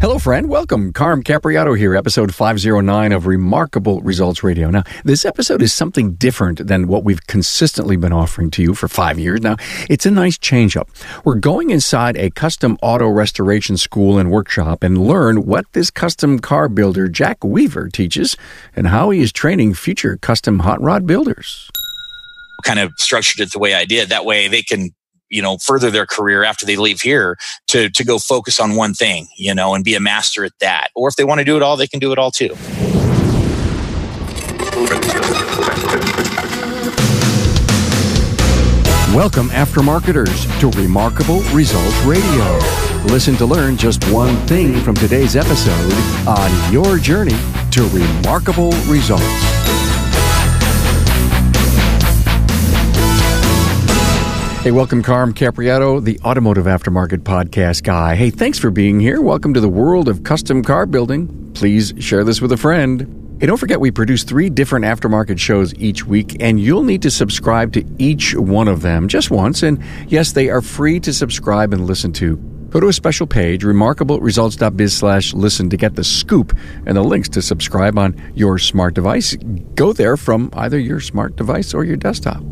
Hello, friend. Welcome. Carm Capriato here, episode 509 of Remarkable Results Radio. Now, this episode is something different than what we've consistently been offering to you for five years now. It's a nice change up. We're going inside a custom auto restoration school and workshop and learn what this custom car builder, Jack Weaver, teaches and how he is training future custom hot rod builders. Kind of structured it the way I did. That way they can you know further their career after they leave here to to go focus on one thing you know and be a master at that or if they want to do it all they can do it all too Welcome, aftermarketers, to Remarkable Results Radio. Listen to learn just one thing from today's episode on your journey to remarkable results. Hey, welcome, Carm Capriato, the Automotive Aftermarket Podcast guy. Hey, thanks for being here. Welcome to the world of custom car building. Please share this with a friend. Hey, don't forget we produce three different aftermarket shows each week, and you'll need to subscribe to each one of them just once. And yes, they are free to subscribe and listen to. Go to a special page, remarkableresults.biz slash listen to get the scoop and the links to subscribe on your smart device. Go there from either your smart device or your desktop.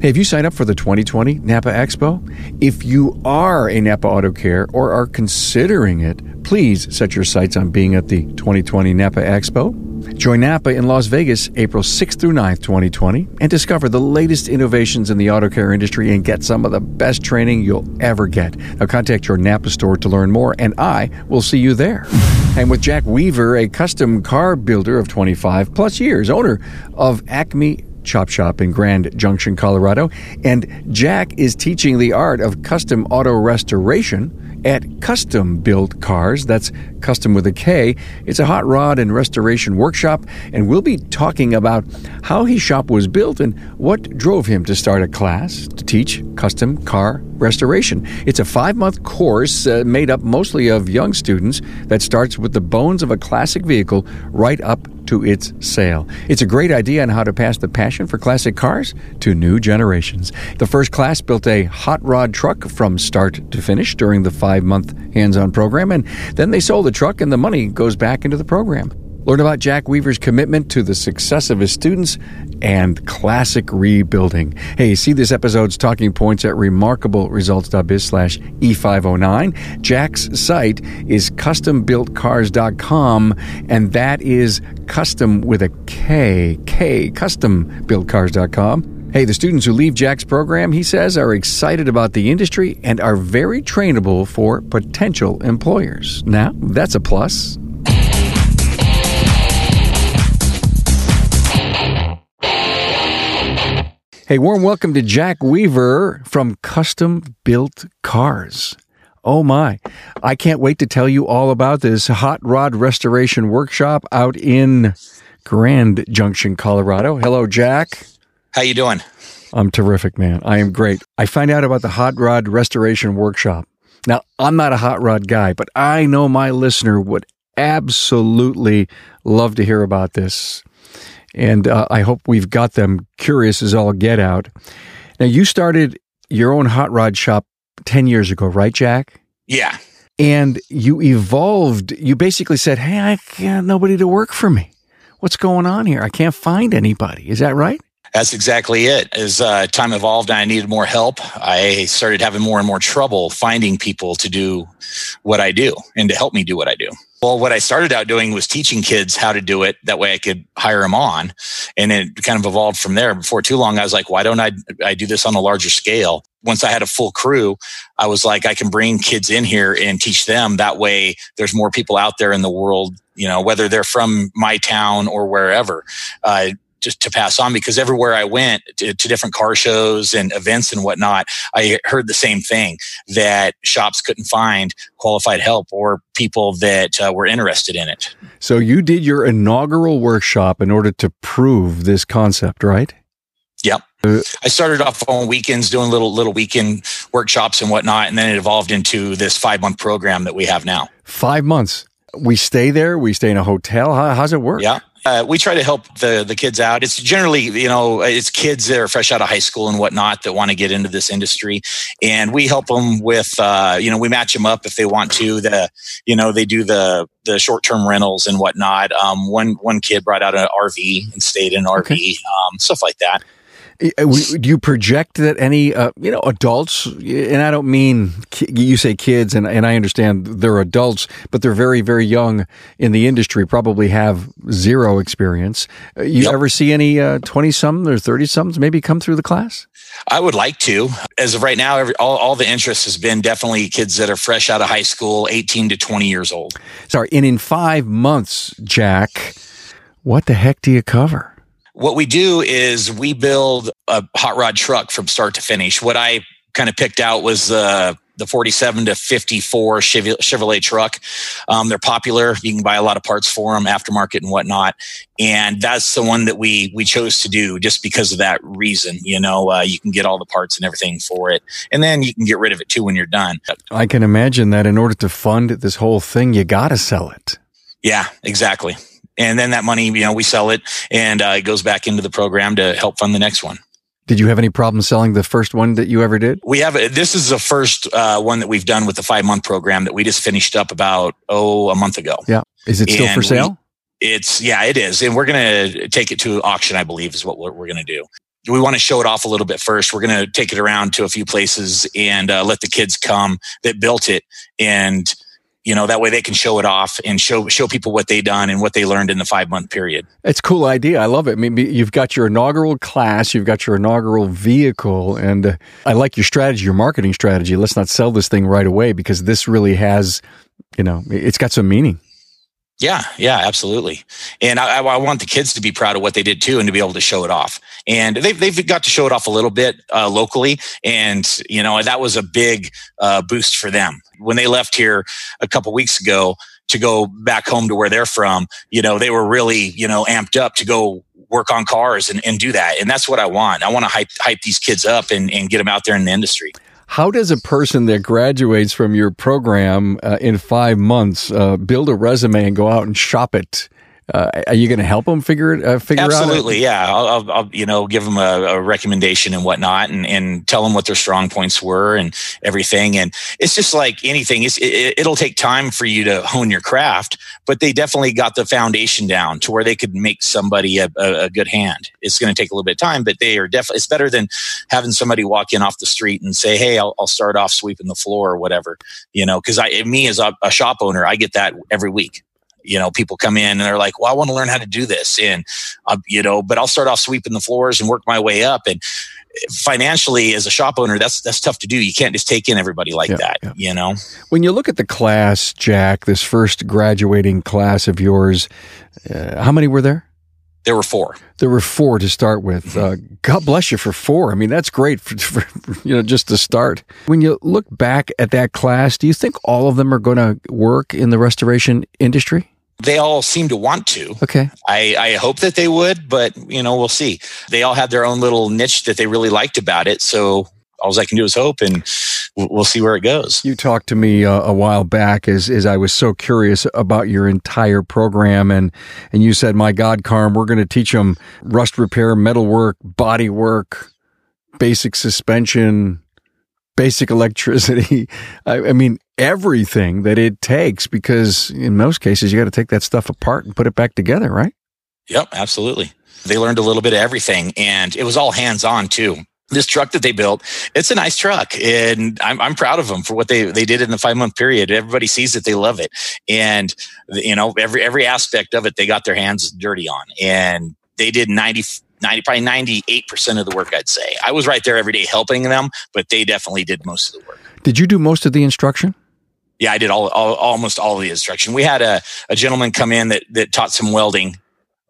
Hey, have you signed up for the 2020 Napa Expo? If you are a Napa Auto Care or are considering it, please set your sights on being at the 2020 Napa Expo. Join Napa in Las Vegas April 6th through 9th, 2020, and discover the latest innovations in the auto care industry and get some of the best training you'll ever get. Now, contact your Napa store to learn more, and I will see you there. And with Jack Weaver, a custom car builder of 25 plus years, owner of Acme Chop Shop in Grand Junction, Colorado. And Jack is teaching the art of custom auto restoration at Kustom Built Cars. That's custom with a K. It's a hot rod and restoration workshop, and we'll be talking about how his shop was built and what drove him to start a class to teach custom car restoration. It's a five month course uh, made up mostly of young students that starts with the bones of a classic vehicle right up to its sale. It's a great idea on how to pass the passion for classic cars to new generations. The first class built a hot rod truck from start to finish during the five month hands on program, and then they sold the truck, and the money goes back into the program. Learn about Jack Weaver's commitment to the success of his students and classic rebuilding. Hey, see this episode's talking points at remarkableresults.biz slash E509. Jack's site is kustombuiltcars.com, and that is custom with a K, K, kustombuiltcars.com. Hey, the students who leave Jack's program, he says, are excited about the industry and are very trainable for potential employers. Now, that's a plus. Hey, warm welcome to Jack Weaver from Kustom Built Cars. Oh my, I can't wait to tell you all about this hot rod restoration workshop out in Grand Junction, Colorado. Hello, Jack. how you doing I'm terrific, man. I am great. I find out about the hot rod restoration workshop. Now, I'm not a hot rod guy, but I know my listener would absolutely love to hear about this. And uh, I hope we've got them curious as all get out. Now, you started your own hot rod shop 10 years ago, right, Jack? yeah And you evolved. You basically said, Hey, I got nobody to work for me. What's going on here? I can't find anybody. Is that right? That's exactly it. As uh, time evolved and I needed more help, I started having more and more trouble finding people to do what I do and to help me do what I do. Well, what I started out doing was teaching kids how to do it. That way I could hire them on. And it kind of evolved from there. Before too long, I was like, why don't I, I do this on a larger scale? Once I had a full crew, I was like, I can bring kids in here and teach them. That way there's more people out there in the world, you know, whether they're from my town or wherever. Uh, just to pass on because everywhere I went to, to, different car shows and events and whatnot, I heard the same thing that shops couldn't find qualified help or people that uh, were interested in it. So you did your inaugural workshop in order to prove this concept, right? Yep. I started off on weekends doing little little weekend workshops and whatnot, and then it evolved into this five month program that we have now. Five months. We stay there. We stay in a hotel. How, how's it work? Yeah. Uh, we try to help the the kids out. It's generally, you know, it's kids that are fresh out of high school and whatnot that want to get into this industry, and we help them with, uh, you know, we match them up if they want to. The, you know, they do the the short term rentals and whatnot. Um, one one kid brought out an RV and stayed in an RV, okay. um, stuff like that. Do you project that any uh, you know adults and i don't mean you say kids and, and i understand they're adults but they're very very young in the industry probably have zero experience. Uh, you yep. ever see any 20 uh, some or 30 some maybe come through the class? I would like to. As of right now every, all, all the interest has been definitely kids that are fresh out of high school 18 to 20 years old. Sorry and in five months jack what the heck do you cover what we do is we build a hot rod truck from start to finish. What I kind of picked out was the the 47 to 54 Chevrolet truck. Um, they're popular. You can buy a lot of parts for them, aftermarket and whatnot. And that's the one that we we chose to do just because of that reason. You know, uh, you can get all the parts and everything for it, and then you can get rid of it too when you're done. I can imagine that in order to fund this whole thing, you got to sell it. Yeah, exactly and then that money, you know, we sell it and uh, it goes back into the program to help fund the next one. Did you have any problem selling the first one that you ever did? We have. This is the first uh, one that we've done with the five month program that we just finished up about oh a month ago. Yeah, is it still and for sale? We, it's yeah, it is, and we're going to take it to auction. I believe is what we're, we're going to do. We want to show it off a little bit first. We're going to take it around to a few places and uh, let the kids come that built it and you know that way they can show it off and show show people what they done and what they learned in the five month period. It's a cool idea. I love it. I mean you've got your inaugural class you've got your inaugural vehicle and uh, i like your strategy your marketing strategy. Let's not sell this thing right away because this really has you know it's got some meaning yeah, yeah, absolutely. And I, I, want the kids to be proud of what they did too, and to be able to show it off. And they've they've got to show it off a little bit uh, locally, and you know that was a big uh, boost for them when they left here a couple weeks ago to go back home to where they're from. You know, they were really you know amped up to go work on cars and, and do that. And that's what I want. I want to hype hype these kids up and, and get them out there in the industry. How does a person that graduates from your program uh, in five months uh, build a resume and go out and shop it uh, are you going to help them figure it uh, figure Absolutely, out? Absolutely, yeah. I'll, I'll, you know give them a, a, recommendation and whatnot, and, and tell them what their strong points were and everything. And it's just like anything. It's, it, it'll take time for you to hone your craft, but they definitely got the foundation down to where they could make somebody a, a, a good hand. It's going to take a little bit of time, but they are definitely. It's better than having somebody walk in off the street and say, "Hey, I'll, I'll start off sweeping the floor or whatever." You know, because I, me as a, a shop owner, I get that every week you know people come in and they're like well i want to learn how to do this and uh, you know but i'll start off sweeping the floors and work my way up and financially as a shop owner that's that's tough to do you can't just take in everybody like yeah, that yeah. you know when you look at the class jack this first graduating class of yours uh, how many were there there were four. There were four to start with. Uh, God bless you for four. I mean, that's great for, for, you know just to start. When you look back at that class, do you think all of them are going to work in the restoration industry? They all seem to want to. Okay. I, I hope that they would, but you know, we'll see. They all had their own little niche that they really liked about it. So all I can do is hope, and we'll see where it goes. You talked to me uh, a while back as, as I was so curious about your entire program, and and you said, "My God, Carm, we're going to teach them rust repair, metal work, body work, basic suspension, basic electricity. I, I, mean, everything that it takes, because in most cases, you got to take that stuff apart and put it back together, right? Yep, absolutely. They learned a little bit of everything, and it was all hands on too. This truck that they built, it's a nice truck, and I'm, I'm proud of them for what they, they did in the five month period. Everybody sees it, they love it, and you know every every aspect of it, they got their hands dirty on, and they did 90 90, probably 98% of the work, I'd say. I was right there every day helping them, but they definitely did most of the work. Did you do most of the instruction? Yeah, I did all, all almost all of the instruction. We had a, a gentleman come in that, that taught some welding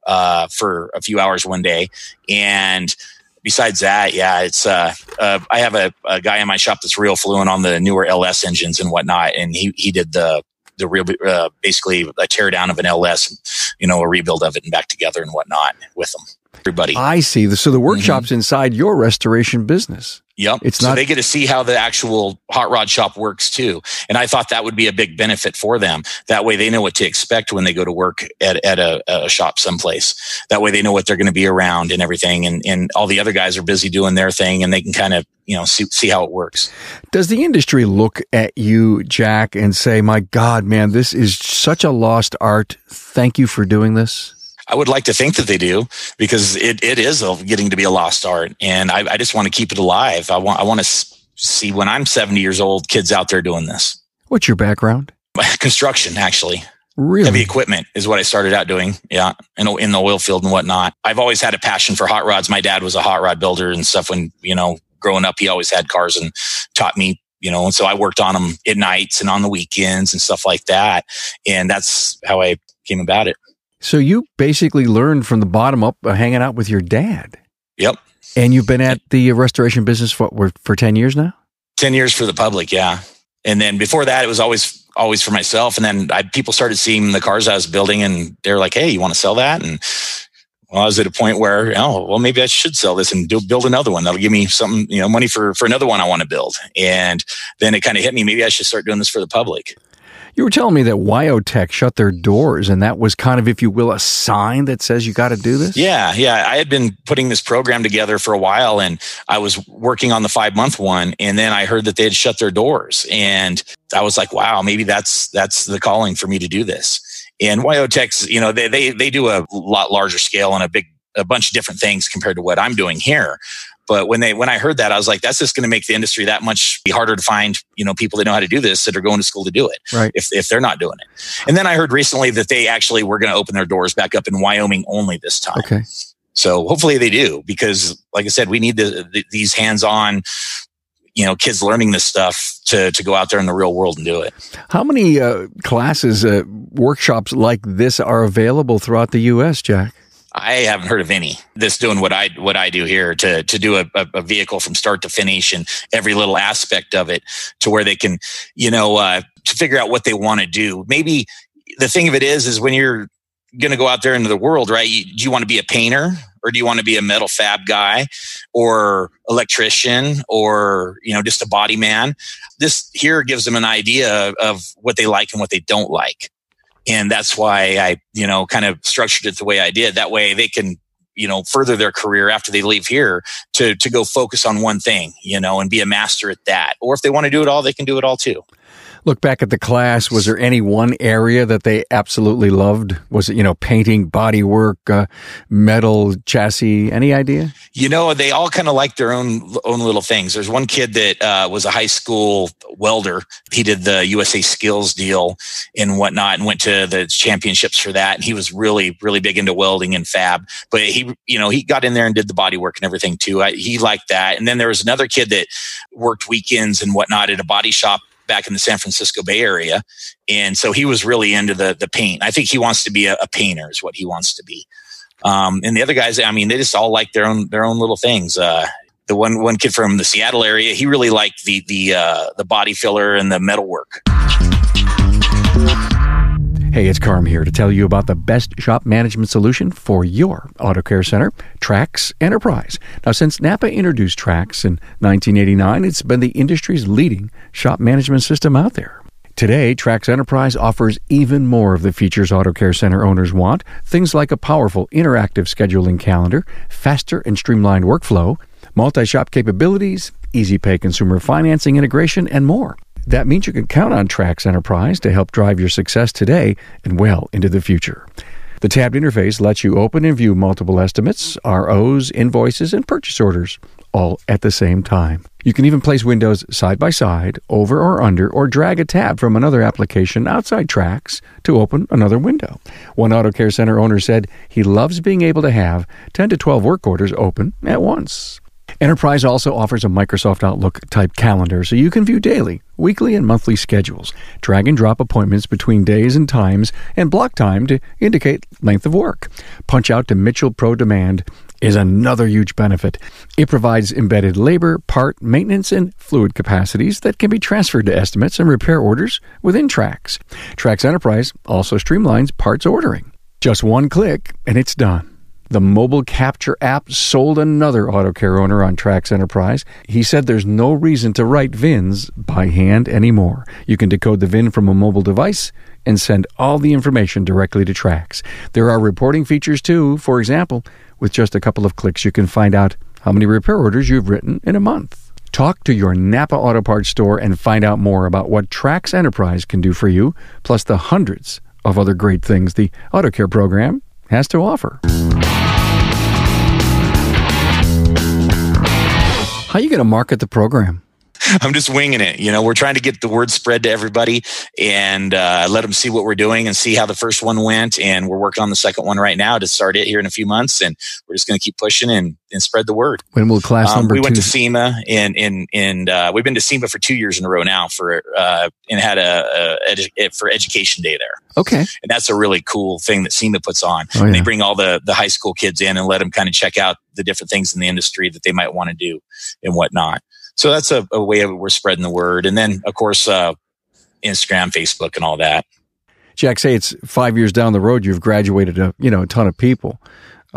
uh, for a few hours one day. And besides that, yeah, it's uh, uh, I have a, a, guy in my shop that's real fluent on the newer LS engines and whatnot, and he he did the the real uh, basically a tear down of an LS, and, you know, a rebuild of it and back together and whatnot with them everybody. I see. So the workshop's mm-hmm. inside your restoration business. Yep. It's so not- they get to see how the actual hot rod shop works too. And I thought that would be a big benefit for them. That way they know what to expect when they go to work at, at a, a shop someplace. That way they know what they're going to be around and everything. And, and all the other guys are busy doing their thing and they can kind of, you know, see, see how it works. Does the industry look at you, Jack, and say, my God, man, this is such a lost art. Thank you for doing this? I would like to think that they do because it, it is getting to be a lost art, and I, I just want to keep it alive. I want I want to see when I'm 70 years old, kids out there doing this. What's your background? Construction, actually. Really? Heavy equipment is what I started out doing. Yeah. In, in the oil field and whatnot. I've always had a passion for hot rods. My dad was a hot rod builder and stuff when, you know, growing up, he always had cars and taught me, you know, and so I worked on them at nights and on the weekends and stuff like that. And that's how I came about it. So you basically learned from the bottom up, uh, hanging out with your dad. Yep. And you've been at the restoration business for for ten years now. Ten years for the public, yeah. And then before that, it was always always for myself. And then I, people started seeing the cars I was building, and they're like, "Hey, you want to sell that?" And well, I was at a point where, oh, well, maybe I should sell this and do, build another one. That'll give me some, you know, money for for another one I want to build. And then it kind of hit me. Maybe I should start doing this for the public. You were telling me that Wyotech shut their doors, and that was kind of, if you will, a sign that says you got to do this. Yeah, yeah. I had been putting this program together for a while, and I was working on the five month one, and then I heard that they had shut their doors, and I was like, wow, maybe that's that's the calling for me to do this. And Wyotech's, you know, they they they do a lot larger scale and a big a bunch of different things compared to what I'm doing here. But when they when I heard that, I was like, that's just going to make the industry that much harder to find. You know, people that know how to do this that are going to school to do it. Right. If if they're not doing it. And then I heard recently that they actually were going to open their doors back up in Wyoming only this time. Okay. So hopefully they do because, like I said, we need the, the, these hands-on, you know, kids learning this stuff to to go out there in the real world and do it. How many uh, classes, uh, workshops like this are available throughout the U.S., Jack? I haven't heard of any that's doing what I what I do here to to do a, a vehicle from start to finish and every little aspect of it to where they can you know uh, to figure out what they want to do. Maybe the thing of it is is when you're going to go out there into the world, right? You, do you want to be a painter or do you want to be a metal fab guy or electrician or you know just a body man? This here gives them an idea of what they like and what they don't like and that's why I, you know, kind of structured it the way I did. That way they can, you know, further their career after they leave here to to go focus on one thing, you know, and be a master at that. Or if they want to do it all, they can do it all too look back at the class, was there any one area that they absolutely loved? Was it, you know, painting, body work, uh, metal, chassis? Any idea? You know, they all kind of like their own own little things. There's one kid that uh, was a high school welder. He did the USA Skills deal and whatnot, and went to the championships for that. And he was really, really big into welding and fab. But he, you know, he got in there and did the body work and everything too. I, he liked that. And then there was another kid that worked weekends and whatnot at a body shop back in the San Francisco Bay Area, and so he was really into the the paint. I think he wants to be a, a painter, is what he wants to be. Um, and the other guys, I mean, they just all like their own their own little things. Uh, the one one kid from the Seattle area, he really liked the the uh, the body filler and the metal work. Hey, it's Carm here to tell you about the best shop management solution for your auto care center, TRACS Enterprise. Now, since Napa introduced TRACS in 1989, it's been the industry's leading shop management system out there. Today, TRACS Enterprise offers even more of the features Auto Care Center owners want. Things like a powerful interactive scheduling calendar, faster and streamlined workflow, multi shop capabilities, easy pay consumer financing integration, and more. That means you can count on TRACS Enterprise to help drive your success today and well into the future. The tabbed interface lets you open and view multiple estimates, ROs, invoices, and purchase orders all at the same time. You can even place windows side by side, over or under, or drag a tab from another application outside TRACS to open another window. One Auto Care Center owner said he loves being able to have 10 to 12 work orders open at once. Enterprise also offers a Microsoft Outlook type calendar so you can view daily, weekly, and monthly schedules, drag and drop appointments between days and times, and block time to indicate length of work. Punch out to Mitchell Pro Demand is another huge benefit. It provides embedded labor, part, maintenance, and fluid capacities that can be transferred to estimates and repair orders within TRACS. TRACS Enterprise also streamlines parts ordering. Just one click and it's done. The mobile capture app sold another auto care owner on TRACS Enterprise. He said there's no reason to write VINs by hand anymore. You can decode the VIN from a mobile device and send all the information directly to TRACS. There are reporting features too. For example, with just a couple of clicks, you can find out how many repair orders you've written in a month. Talk to your Napa Auto Parts store and find out more about what TRACS Enterprise can do for you, plus the hundreds of other great things the Auto Care program has to offer. How are you going to market the program? I'm just winging it. You know, we're trying to get the word spread to everybody and uh, let them see what we're doing and see how the first one went. And we're working on the second one right now to start it here in a few months. And we're just going to keep pushing and, and spread the word. When will class um, number We went two? to SEMA and and and uh, we've been to SEMA for two years in a row now for uh, and had a, a edu- for Education Day there. Okay, and that's a really cool thing that SEMA puts on. Oh, yeah. They bring all the the high school kids in and let them kind of check out the different things in the industry that they might want to do and whatnot. So that's a, a way of we're spreading the word. And then, of course, uh, Instagram, Facebook, and all that. Jack, say it's five years down the road, you've graduated a you know a ton of people.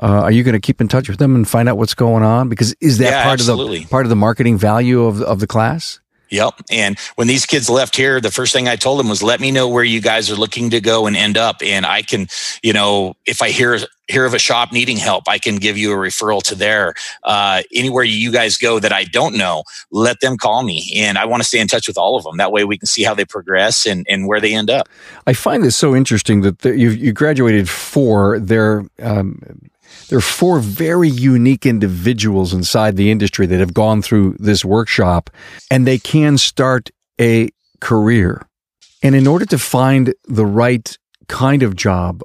Uh, are you going to keep in touch with them and find out what's going on? Because is that Yeah, part absolutely. of the part of the marketing value of of the class? Yep. And when these kids left here, the first thing I told them was, "Let me know where you guys are looking to go and end up, and I can, you know, if I hear hear of a shop needing help, I can give you a referral to there. Uh, anywhere you guys go that I don't know, let them call me, and I want to stay in touch with all of them. That way, we can see how they progress and and where they end up. I find this so interesting that the, you you graduated four. There, um, there are four very unique individuals inside the industry that have gone through this workshop, and they can start a career. And in order to find the right kind of job,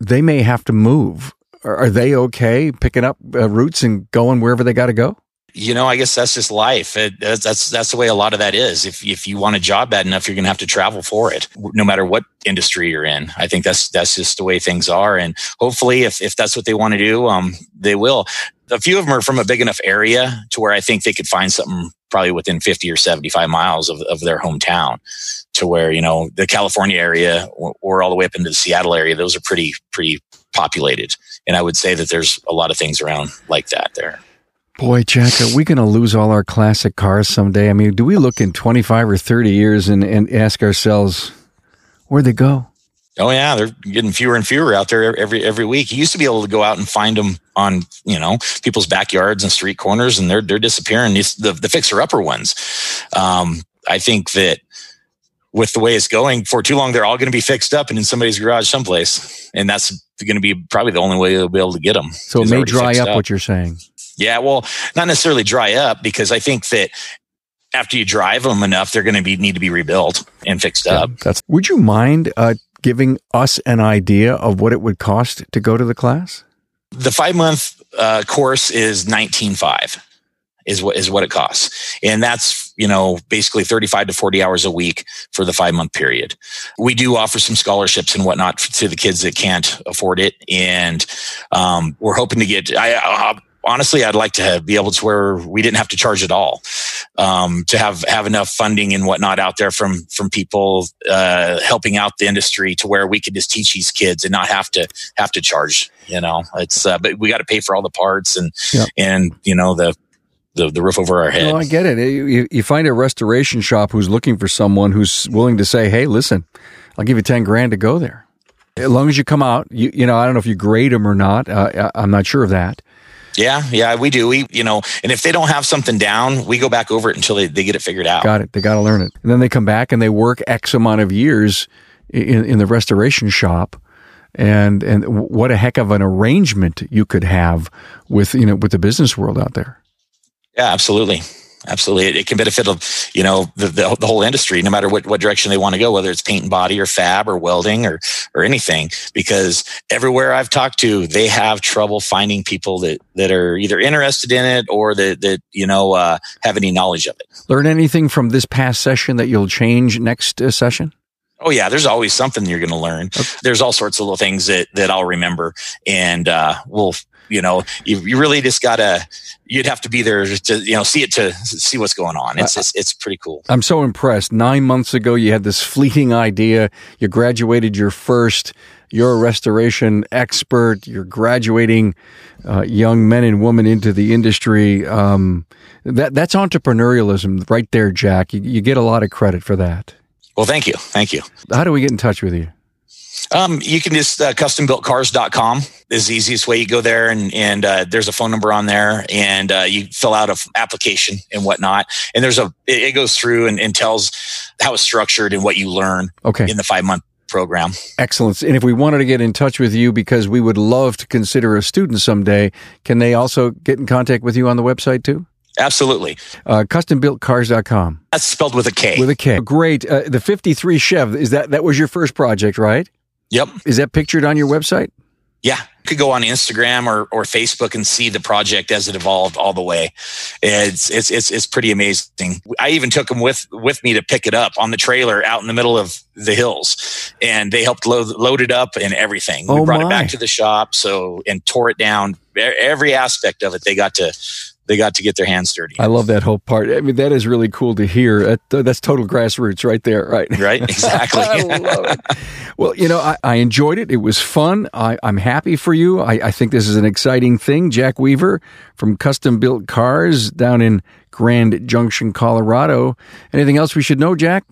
they may have to move. Are, they okay picking up uh, roots and going wherever they got to go? You know, I guess that's just life. It, that's, that's that's the way a lot of that is. If if you want a job bad enough, you're going to have to travel for it, no matter what industry you're in. I think that's that's just the way things are. And hopefully, if if that's what they want to do, um, they will. A few of them are from a big enough area to where I think they could find something probably within 50 or 75 miles of, of their hometown to where, you know, the California area or, or all the way up into the Seattle area, those are pretty, pretty populated. And I would say that there's a lot of things around like that there. Boy, Jack, are we going to lose all our classic cars someday? I mean, do we look in 25 or 30 years and, and ask ourselves, where'd they go? Oh yeah, they're getting fewer and fewer out there every every week. You used to be able to go out and find them on you know people's backyards and street corners, and they're they're disappearing. It's the the fixer upper ones. Um, I think that with the way it's going, for too long, they're all going to be fixed up and in somebody's garage someplace, and that's going to be probably the only way they'll be able to get them. So it may dry up, up what you're saying. Yeah, well, not necessarily dry up because I think that after you drive them enough, they're going to be need to be rebuilt and fixed Yeah, up. that's. Would you mind uh, giving us an idea of what it would cost to go to the class? The five month uh, course is nineteen five, is what is what it costs, and that's you know basically thirty five to forty hours a week for the five month period. We do offer some scholarships and whatnot to the kids that can't afford it, and um, we're hoping to get. I, I honestly, I'd like to have, be able to where we didn't have to charge at all. Um, to have have enough funding and whatnot out there from from people uh, helping out the industry to where we could just teach these kids and not have to have to charge. You know, it's uh, but we got to pay for all the parts and Yep. and you know the. The, the roof over our head. No, I get it. You, you find a restoration shop who's looking for someone who's willing to say, "Hey, listen, I'll give you ten grand to go there." As long as you come out, you you know, I don't know if you grade them or not. Uh, I- I'm not sure of that. Yeah, yeah, we do. We, you know, and if they don't have something down, we go back over it until they, they get it figured out. Got it. They got to learn it, and then they come back and they work X amount of years in, in the restoration shop. And and what a heck of an arrangement you could have with you know with the business world out there. Yeah, absolutely. Absolutely. It, it can benefit, you know, the, the, the whole industry, no matter what, what direction they want to go, whether it's paint and body or fab or welding or, or anything, because everywhere I've talked to, they have trouble finding people that, that are either interested in it or that, that, you know, uh, have any knowledge of it. Learn anything from this past session that you'll change next uh, session? Oh yeah, there's always something you're going to learn. Okay. There's all sorts of little things that that I'll remember, and uh, we'll you know you, you really just gotta you'd have to be there to you know see it to see what's going on. It's, it's it's pretty cool. I'm so impressed. Nine months ago you had this fleeting idea. You graduated your first you're a restoration expert. You're graduating uh, young men and women into the industry. Um, that that's entrepreneurialism right there jack. You, you get a lot of credit for that. Well thank you. Thank you. How do we get in touch with you um, you can just uh, kustombuiltcars.com is the easiest way. You go there and, and uh, there's a phone number on there and uh, you fill out an application and whatnot. And there's a, it, it goes through and, and, tells how it's structured and what you learn okay. in the five month program. Excellent. And if we wanted to get in touch with you because we would love to consider a student someday, can they also get in contact with you on the website too? Absolutely. Uh, kustombuiltcars.com. That's spelled with a K. With a K. Great. Uh, the 53 Chev, is that, that was your first project, right? Yep. Is that pictured on your website? Yeah. You could go on Instagram or, or Facebook and see the project as it evolved all the way. It's, it's, it's, it's pretty amazing. I even took them with, with me to pick it up on the trailer out in the middle of the hills and they helped load, load it up and everything. Oh we brought my. it back to the shop. So, and tore it down. Every aspect of it, they got to, they got to get their hands dirty. I love that whole part. I mean, that is really cool to hear. That, that's total grassroots right there, right? Right, exactly. I love it. Well, you know, I, I enjoyed it. It was fun. I, am happy for you. I, I, think this is an exciting thing. Jack Weaver from Kustom Built Cars down in Grand Junction, Colorado. Anything else we should know, Jack?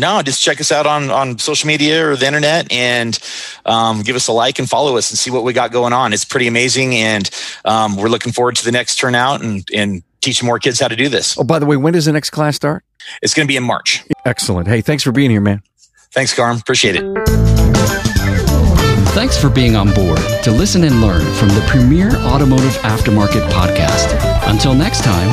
No, just check us out on, on social media or the internet and um, give us a like and follow us and see what we got going on. It's pretty amazing. And um, we're looking forward to the next turnout and, and teaching more kids how to do this. Oh, by the way, when does the next class start? It's going to be in March. Excellent. Hey, thanks for being here, man. Thanks, Carm. Appreciate it. Thanks for being on board to listen and learn from the premier automotive aftermarket podcast. Until next time,